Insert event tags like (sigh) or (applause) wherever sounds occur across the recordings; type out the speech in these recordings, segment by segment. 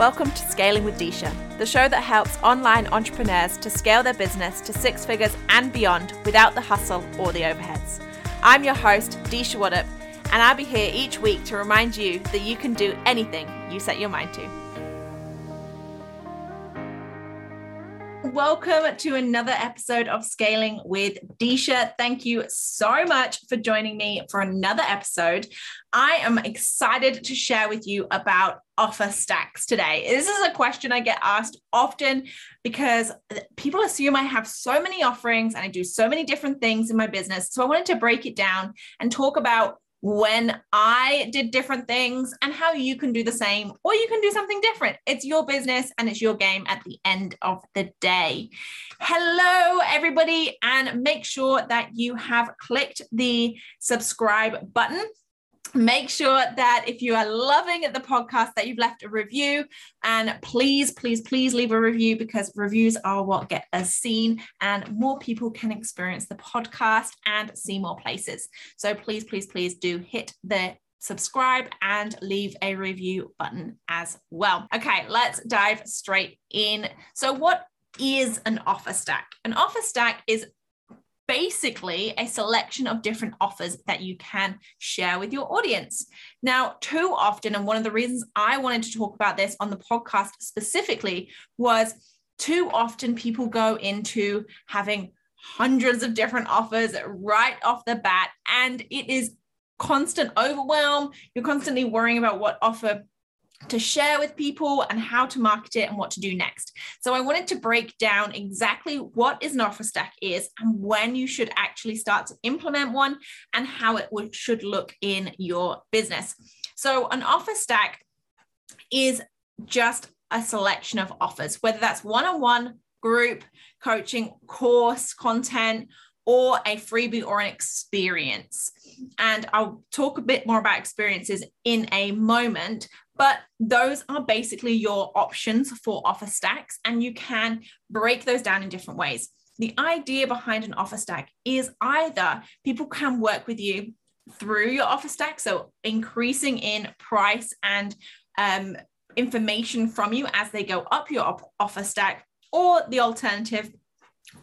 Welcome to Scaling with Disha, the show that helps online entrepreneurs to scale their business to six figures and beyond without the hustle or the overheads. I'm your host, Disha Waddup, and I'll be here each week to remind you that you can do anything you set your mind to. Welcome to another episode of Scaling with Disha. Thank you so much for joining me for another episode. I am excited to share with you about offer stacks today. This is a question I get asked often because people assume I have so many offerings and I do so many different things in my business. So I wanted to break it down and talk about when I did different things and how you can do the same or you can do something different. It's your business and it's your game at the end of the day. Hello, everybody, and make sure that you have clicked the subscribe button make sure that if you are loving the podcast that you've left a review. And please please please leave a review because reviews are what get us seen and more people can experience the podcast and see more places. So please please please do hit the subscribe and leave a review button as well. Okay let's dive straight in. So what is an offer stack? An offer stack is basically a selection of different offers that you can share with your audience. Now, too often, and one of the reasons I wanted to talk about this on the podcast specifically was too often people go into having hundreds of different offers right off the bat, and it is constant overwhelm. You're constantly worrying about what offer to share with people and how to market it and what to do next. So I wanted to break down exactly what is an offer stack is and when you should actually start to implement one and how it would, should look in your business. So an offer stack is just a selection of offers, whether that's one-on-one, group, coaching, course, content, or a freebie or an experience. And I'll talk a bit more about experiences in a moment, but those are basically your options for offer stacks, and you can break those down in different ways. The idea behind an offer stack is either people can work with you through your offer stack, so increasing in price and um, information from you as they go up your offer stack, or the alternative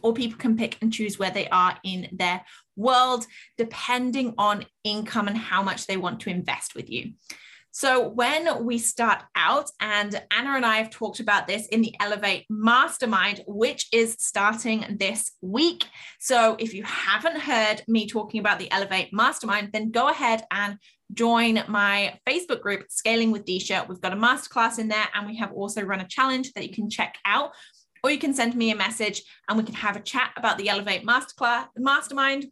or people can pick and choose where they are in their world, depending on income and how much they want to invest with you. So, when we start out, and Anna and I have talked about this in the Elevate Mastermind, which is starting this week. So, if you haven't heard me talking about the Elevate Mastermind, then go ahead and join my Facebook group, Scaling with Disha. We've got a masterclass in there, and we have also run a challenge that you can check out or you can send me a message and we can have a chat about the Elevate Masterclass Mastermind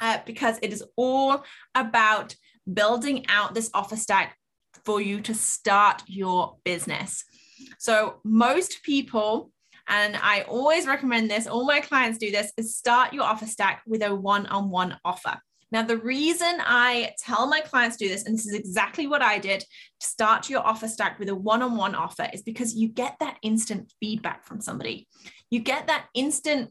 uh, because it is all about building out this offer stack for you to start your business. So most people and I always recommend this, all my clients do this, is start your offer stack with a one on one offer. Now, the reason I tell my clients to do this, and this is exactly what I did to start your offer stack with a one on one offer, is because you get that instant feedback from somebody. You get that instant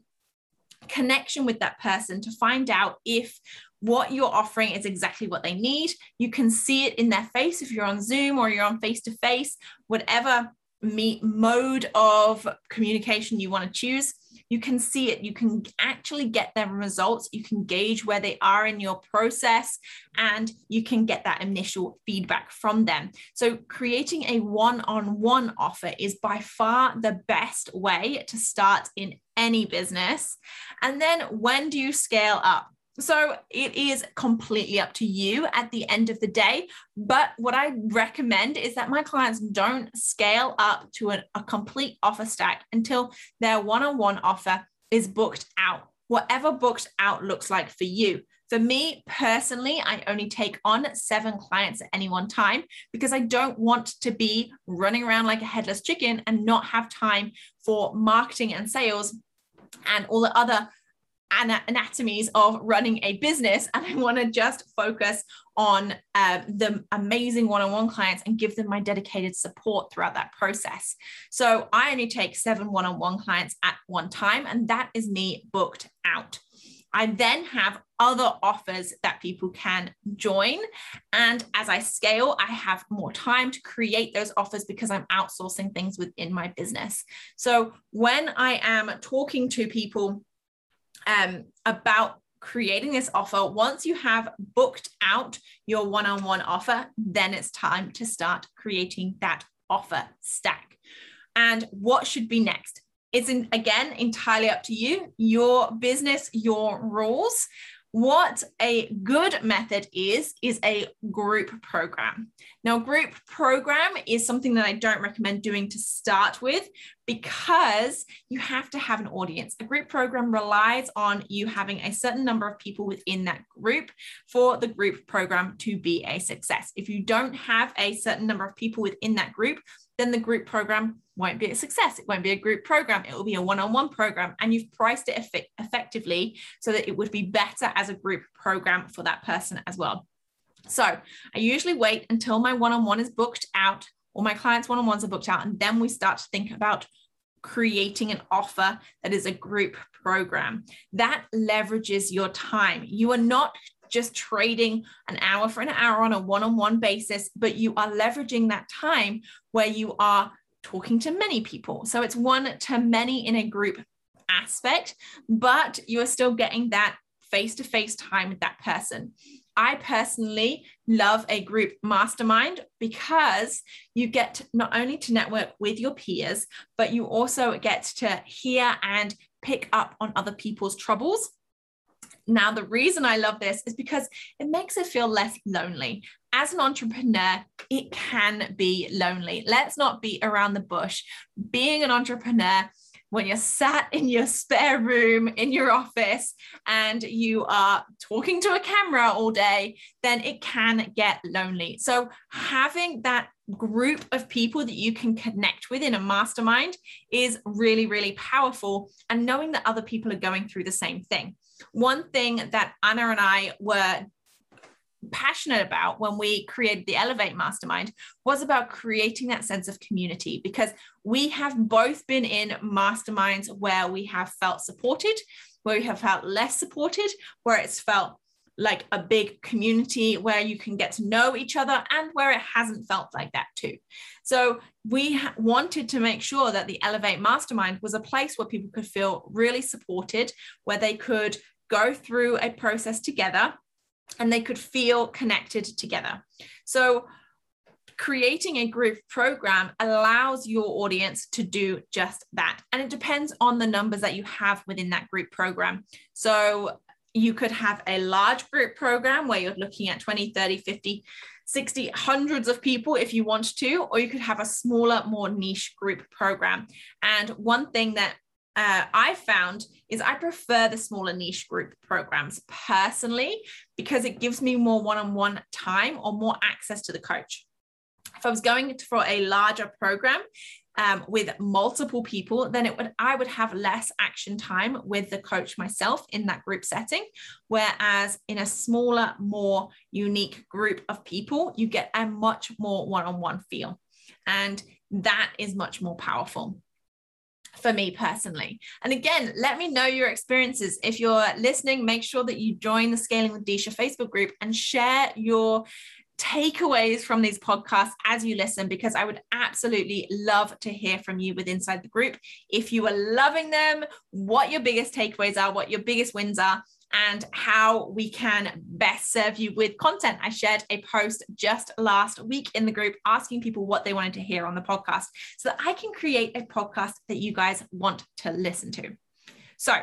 connection with that person to find out if what you're offering is exactly what they need. You can see it in their face if you're on Zoom or you're on face to face, whatever me- mode of communication you want to choose. You can see it you can actually get their results. You can gauge where they are in your process and you can get that initial feedback from them. So creating a one-on-one offer is by far the best way to start in any business. And then when do you scale up so it is completely up to you at the end of the day. But what I recommend is that my clients don't scale up to a, a complete offer stack until their one on one offer is booked out, whatever booked out looks like for you. For me personally, I only take on seven clients at any one time because I don't want to be running around like a headless chicken and not have time for marketing and sales and all the other anatomies of running a business and I want to just focus on uh, the amazing one-on-one clients and give them my dedicated support throughout that process. So I only take seven one-on-one clients at one time and that is me booked out. I then have other offers that people can join. And as I scale, I have more time to create those offers because I'm outsourcing things within my business. So when I am talking to people um, about creating this offer, once you have booked out your one on one offer, then it's time to start creating that offer stack. And what should be next? It's in, again entirely up to you, your business, your rules. What a good method is, is a group program. Now, group program is something that I don't recommend doing to start with because you have to have an audience. A group program relies on you having a certain number of people within that group for the group program to be a success. If you don't have a certain number of people within that group, then the group program won't be a success. It won't be a group program. It will be a one on one program. And you've priced it eff- effectively so that it would be better as a group program for that person as well. So I usually wait until my one on one is booked out or my clients' one on ones are booked out. And then we start to think about creating an offer that is a group program that leverages your time. You are not just trading an hour for an hour on a one on one basis, but you are leveraging that time where you are talking to many people. So it's one to many in a group aspect, but you are still getting that face to face time with that person. I personally love a group mastermind because you get not only to network with your peers, but you also get to hear and pick up on other people's troubles now, the reason I love this is because it makes it feel less lonely. As an entrepreneur, it can be lonely. Let's not beat around the bush. Being an entrepreneur, when you're sat in your spare room in your office and you are talking to a camera all day, then it can get lonely. So, having that group of people that you can connect with in a mastermind is really, really powerful. And knowing that other people are going through the same thing. One thing that Anna and I were passionate about when we created the Elevate Mastermind was about creating that sense of community because we have both been in masterminds where we have felt supported, where we have felt less supported, where it's felt like a big community where you can get to know each other and where it hasn't felt like that too. So we wanted to make sure that the Elevate Mastermind was a place where people could feel really supported, where they could go through a process together and they could feel connected together. So creating a group program allows your audience to do just that. And it depends on the numbers that you have within that group program. So you could have a large group program where you're looking at 20, 30, 50, 60, hundreds of people if you want to, or you could have a smaller, more niche group program. And one thing that uh, I found is I prefer the smaller niche group programs personally because it gives me more one on one time or more access to the coach. If I was going for a larger program, um, with multiple people, then it would I would have less action time with the coach myself in that group setting. Whereas in a smaller, more unique group of people, you get a much more one-on-one feel. And that is much more powerful for me personally. And again, let me know your experiences. If you're listening, make sure that you join the Scaling with Disha Facebook group and share your takeaways from these podcasts as you listen because I would absolutely love to hear from you with inside the group. If you are loving them, what your biggest takeaways are, what your biggest wins are, and how we can best serve you with content. I shared a post just last week in the group asking people what they wanted to hear on the podcast so that I can create a podcast that you guys want to listen to. So,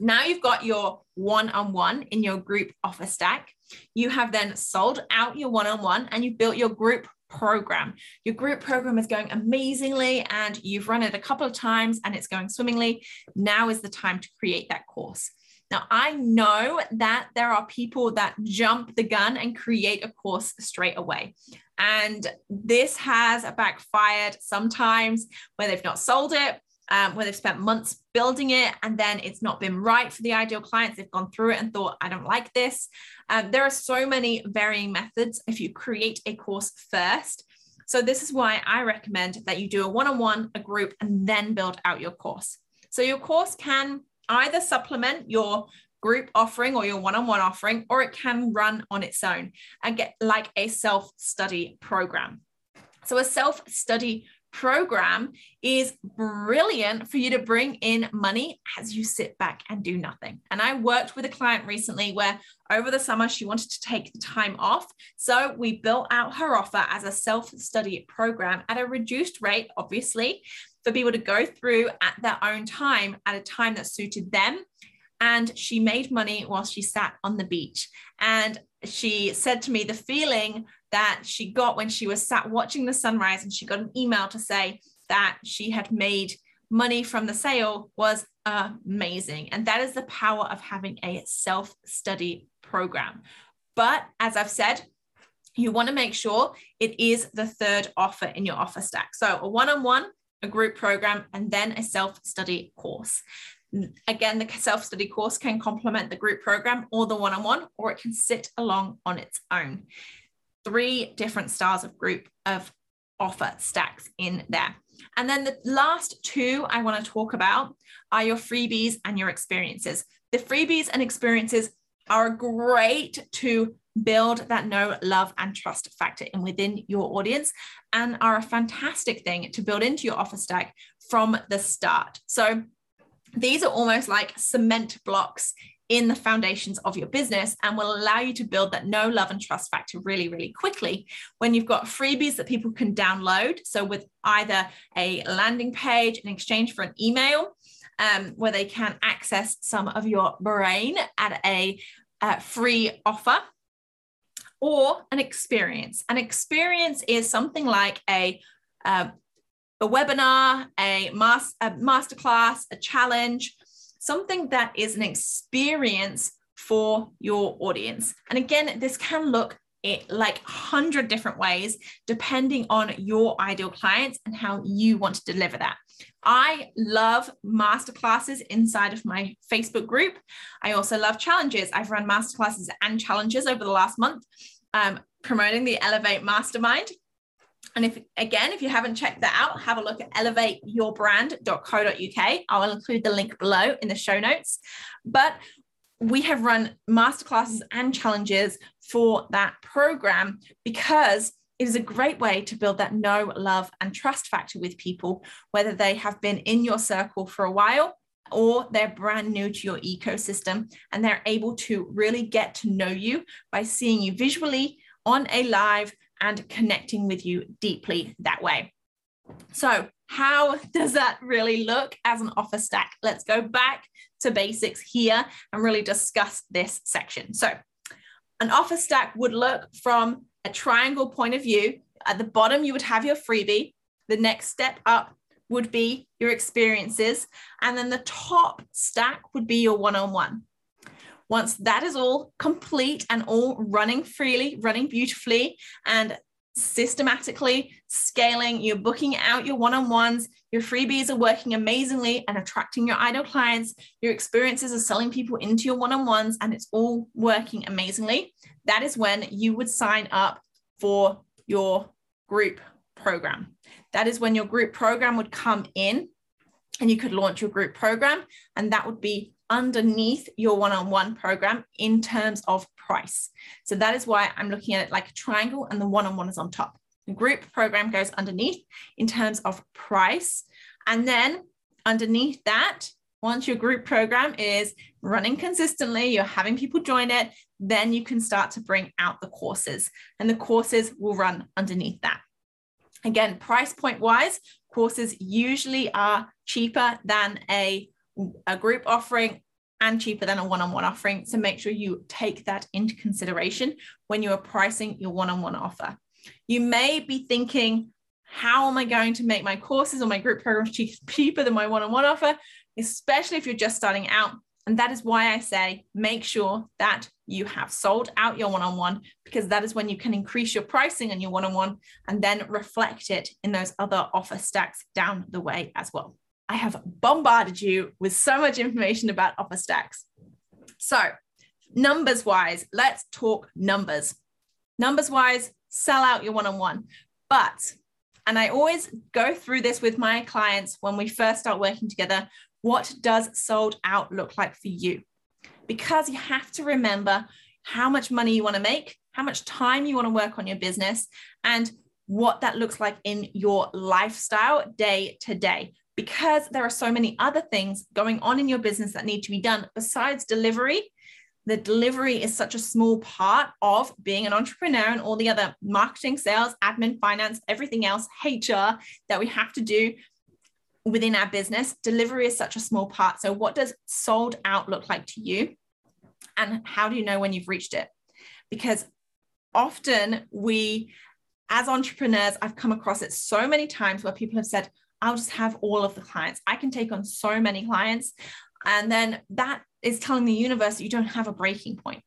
now you've got your one on one in your group offer stack. You have then sold out your one on one and you've built your group program. Your group program is going amazingly and you've run it a couple of times and it's going swimmingly. Now is the time to create that course. Now, I know that there are people that jump the gun and create a course straight away. And this has backfired sometimes where they've not sold it um, where they've spent months building it and then it's not been right for the ideal clients. They've gone through it and thought, I don't like this. Um, there are so many varying methods if you create a course first. So, this is why I recommend that you do a one on one, a group, and then build out your course. So, your course can either supplement your group offering or your one-on-one offering, or it can run on its own and get like a self-study program. So a self-study program is brilliant for you to bring in money as you sit back and do nothing. And I worked with a client recently where over the summer she wanted to take the time off. So we built out her offer as a self study program at a reduced rate, obviously, for people to go through at their own time at a time that suited them. And she made money while she sat on the beach. And she said to me the feeling that she got when she was sat watching the sunrise and she got an email to say that she had made money from the sale was amazing. And that is the power of having a self study program. But as I've said, you want to make sure it is the third offer in your offer stack. So a one on one, a group program, and then a self study course. Again, the self study course can complement the group program or the one on one, or it can sit along on its own three different styles of group of offer stacks in there. And then the last two I want to talk about are your freebies and your experiences. The freebies and experiences are great to build that know, love, and trust factor in within your audience and are a fantastic thing to build into your offer stack from the start. So these are almost like cement blocks in the foundations of your business and will allow you to build that know, love, and trust factor really, really quickly. When you've got freebies that people can download, so with either a landing page in exchange for an email, um, where they can access some of your brain at a uh, free offer, or an experience. An experience is something like a uh, a webinar, a, mas- a masterclass, a challenge, something that is an experience for your audience. And again, this can look it like 100 different ways depending on your ideal clients and how you want to deliver that. I love masterclasses inside of my Facebook group. I also love challenges. I've run masterclasses and challenges over the last month, um, promoting the Elevate Mastermind. And if again, if you haven't checked that out, have a look at elevateyourbrand.co.uk. I will include the link below in the show notes. But we have run masterclasses and challenges for that program because it is a great way to build that know, love, and trust factor with people, whether they have been in your circle for a while or they're brand new to your ecosystem and they're able to really get to know you by seeing you visually on a live and connecting with you deeply that way. So, how does that really look as an offer stack? Let's go back to basics here and really discuss this section. So, an offer stack would look from a triangle point of view. At the bottom, you would have your freebie. The next step up would be your experiences. And then the top stack would be your one on one. Once that is all complete and all running freely, running beautifully, and systematically scaling, you're booking out your one on ones, your freebies are working amazingly and attracting your ideal clients, your experiences are selling people into your one on ones, and it's all working amazingly. That is when you would sign up for your group program. That is when your group program would come in and you could launch your group program, and that would be underneath your one on one program in terms of price. So that is why I'm looking at it like a triangle and the one on one is on top. The group program goes underneath in terms of price. And then underneath that, once your group program is running consistently, you're having people join it, then you can start to bring out the courses, and the courses will run underneath that. Again, price point wise, courses usually are cheaper than a a group offering and cheaper than a one-on-one offering. So make sure you take that into consideration when you are pricing your one-on-one offer. You may be thinking, how am I going to make my courses or my group programs (laughs) cheaper than my one-on-one offer, especially if you're just starting out. And that is why I say make sure that you have sold out your one on one because that is when you can increase your pricing on your one on one and then reflect it in those other offer stacks down the way as well. I have bombarded you with so much information about offer stacks. So, numbers wise, let's talk numbers. Numbers wise, sell out your one on one. But, and I always go through this with my clients when we first start working together what does sold out look like for you? because you have to remember how much money you want to make, how much time you want to work on your business, and what that looks like in your lifestyle day to day. Because there are so many other things going on in your business that need to be done besides delivery. The delivery is such a small part of being an entrepreneur and all the other marketing, sales, admin, finance, everything else, HR that we have to do within our business. Delivery is such a small part. So, what does sold out look like to you? And how do you know when you've reached it? Because often we, as entrepreneurs, I've come across it so many times where people have said, I'll just have all of the clients. I can take on so many clients. And then that is telling the universe you don't have a breaking point.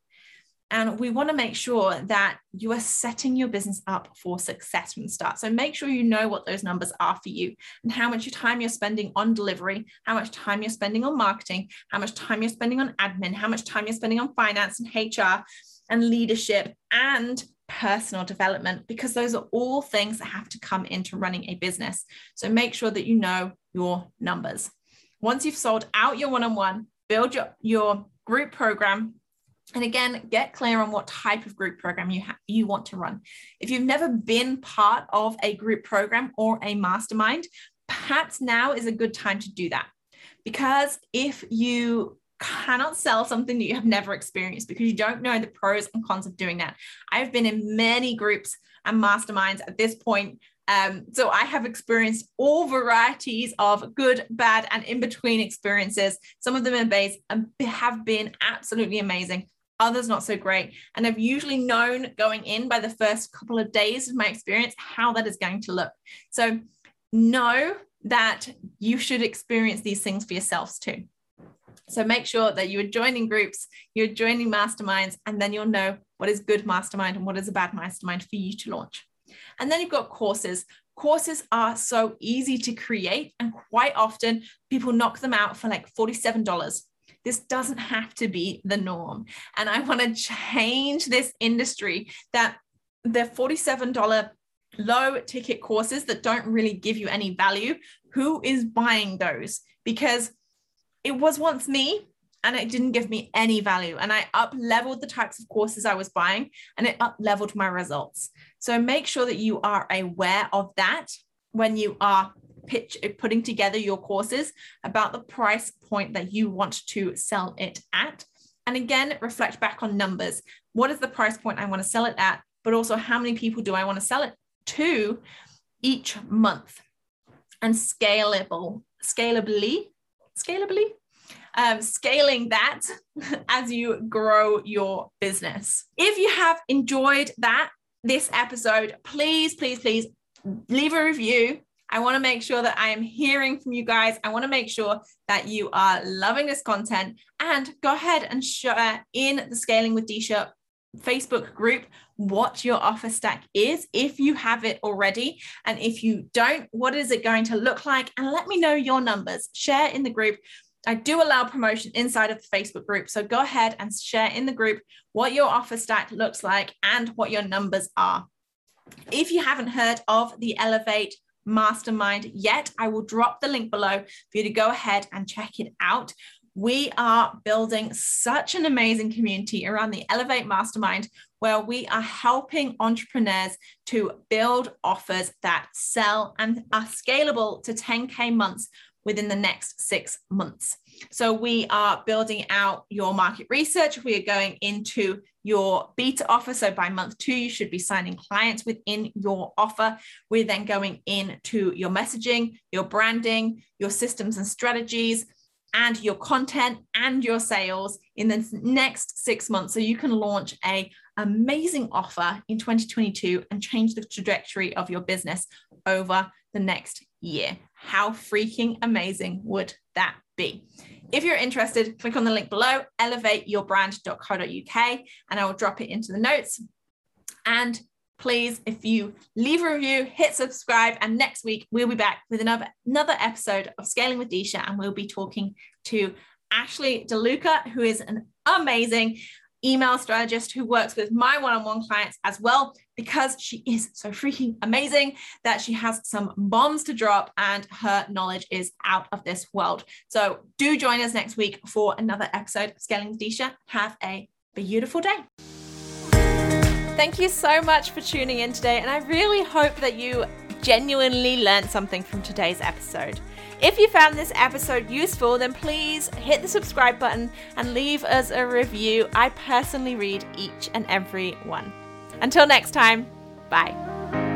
And we want to make sure that you are setting your business up for success from the start. So make sure you know what those numbers are for you and how much time you're spending on delivery, how much time you're spending on marketing, how much time you're spending on admin, how much time you're spending on finance and HR and leadership and personal development, because those are all things that have to come into running a business. So make sure that you know your numbers. Once you've sold out your one on one, build your, your group program and again, get clear on what type of group program you ha- you want to run. If you've never been part of a group program or a mastermind, perhaps now is a good time to do that. Because if you cannot sell something that you have never experienced because you don't know the pros and cons of doing that. I've been in many groups and masterminds at this point. Um, so I have experienced all varieties of good, bad, and in between experiences. Some of them based and have been absolutely amazing others not so great. And I've usually known going in by the first couple of days of my experience how that is going to look. So know that you should experience these things for yourselves too. So make sure that you are joining groups, you're joining masterminds, and then you'll know what is good mastermind and what is a bad mastermind for you to launch. And then you've got courses. Courses are so easy to create, and quite often people knock them out for like $47 this doesn't have to be the norm. And I want to change this industry that the $47 low ticket courses that don't really give you any value, who is buying those? Because it was once me and it didn't give me any value. And I up leveled the types of courses I was buying and it up leveled my results. So make sure that you are aware of that when you are pitch putting together your courses about the price point that you want to sell it at and again reflect back on numbers what is the price point i want to sell it at but also how many people do i want to sell it to each month and scalable scalably scalably um, scaling that (laughs) as you grow your business if you have enjoyed that this episode please please please leave a review I want to make sure that I am hearing from you guys. I want to make sure that you are loving this content and go ahead and share in the Scaling with Disha Facebook group what your offer stack is if you have it already. And if you don't, what is it going to look like? And let me know your numbers. Share in the group. I do allow promotion inside of the Facebook group. So go ahead and share in the group what your offer stack looks like and what your numbers are. If you haven't heard of the Elevate mastermind yet, I will drop the link below for you to go ahead and check it out. We are building such an amazing community around the Elevate Mastermind where we are helping entrepreneurs to build offers that sell and are scalable to 10K months within the next six months. So we are building out your market research. We are going into your beta offer. So by month two, you should be signing clients within your offer. We're then going into your messaging, your branding, your systems and strategies, and your content and your sales in the next six months. So you can launch a amazing offer in 2022 and change the trajectory of your business over the next year. How freaking amazing would that be? If you're interested, click on the link below, elevateyourbrand.co.uk, and I will drop it into the notes. And please, if you leave a review, hit subscribe, and next week we'll be back with another another episode of Scaling with Disha, and we'll be talking to Ashley DeLuca, who is an amazing email strategist who works with my one on one clients as well, because she is so freaking amazing that she has some bombs to drop and her knowledge is out of this world. So do join us next week for another episode of Scaling Disha. Have a beautiful day. Thank you so much for tuning in today, and I really hope that you genuinely learned something from today's episode. If you found this episode useful, then please hit the subscribe button and leave us a review. I personally read each and every one. Until next time, bye.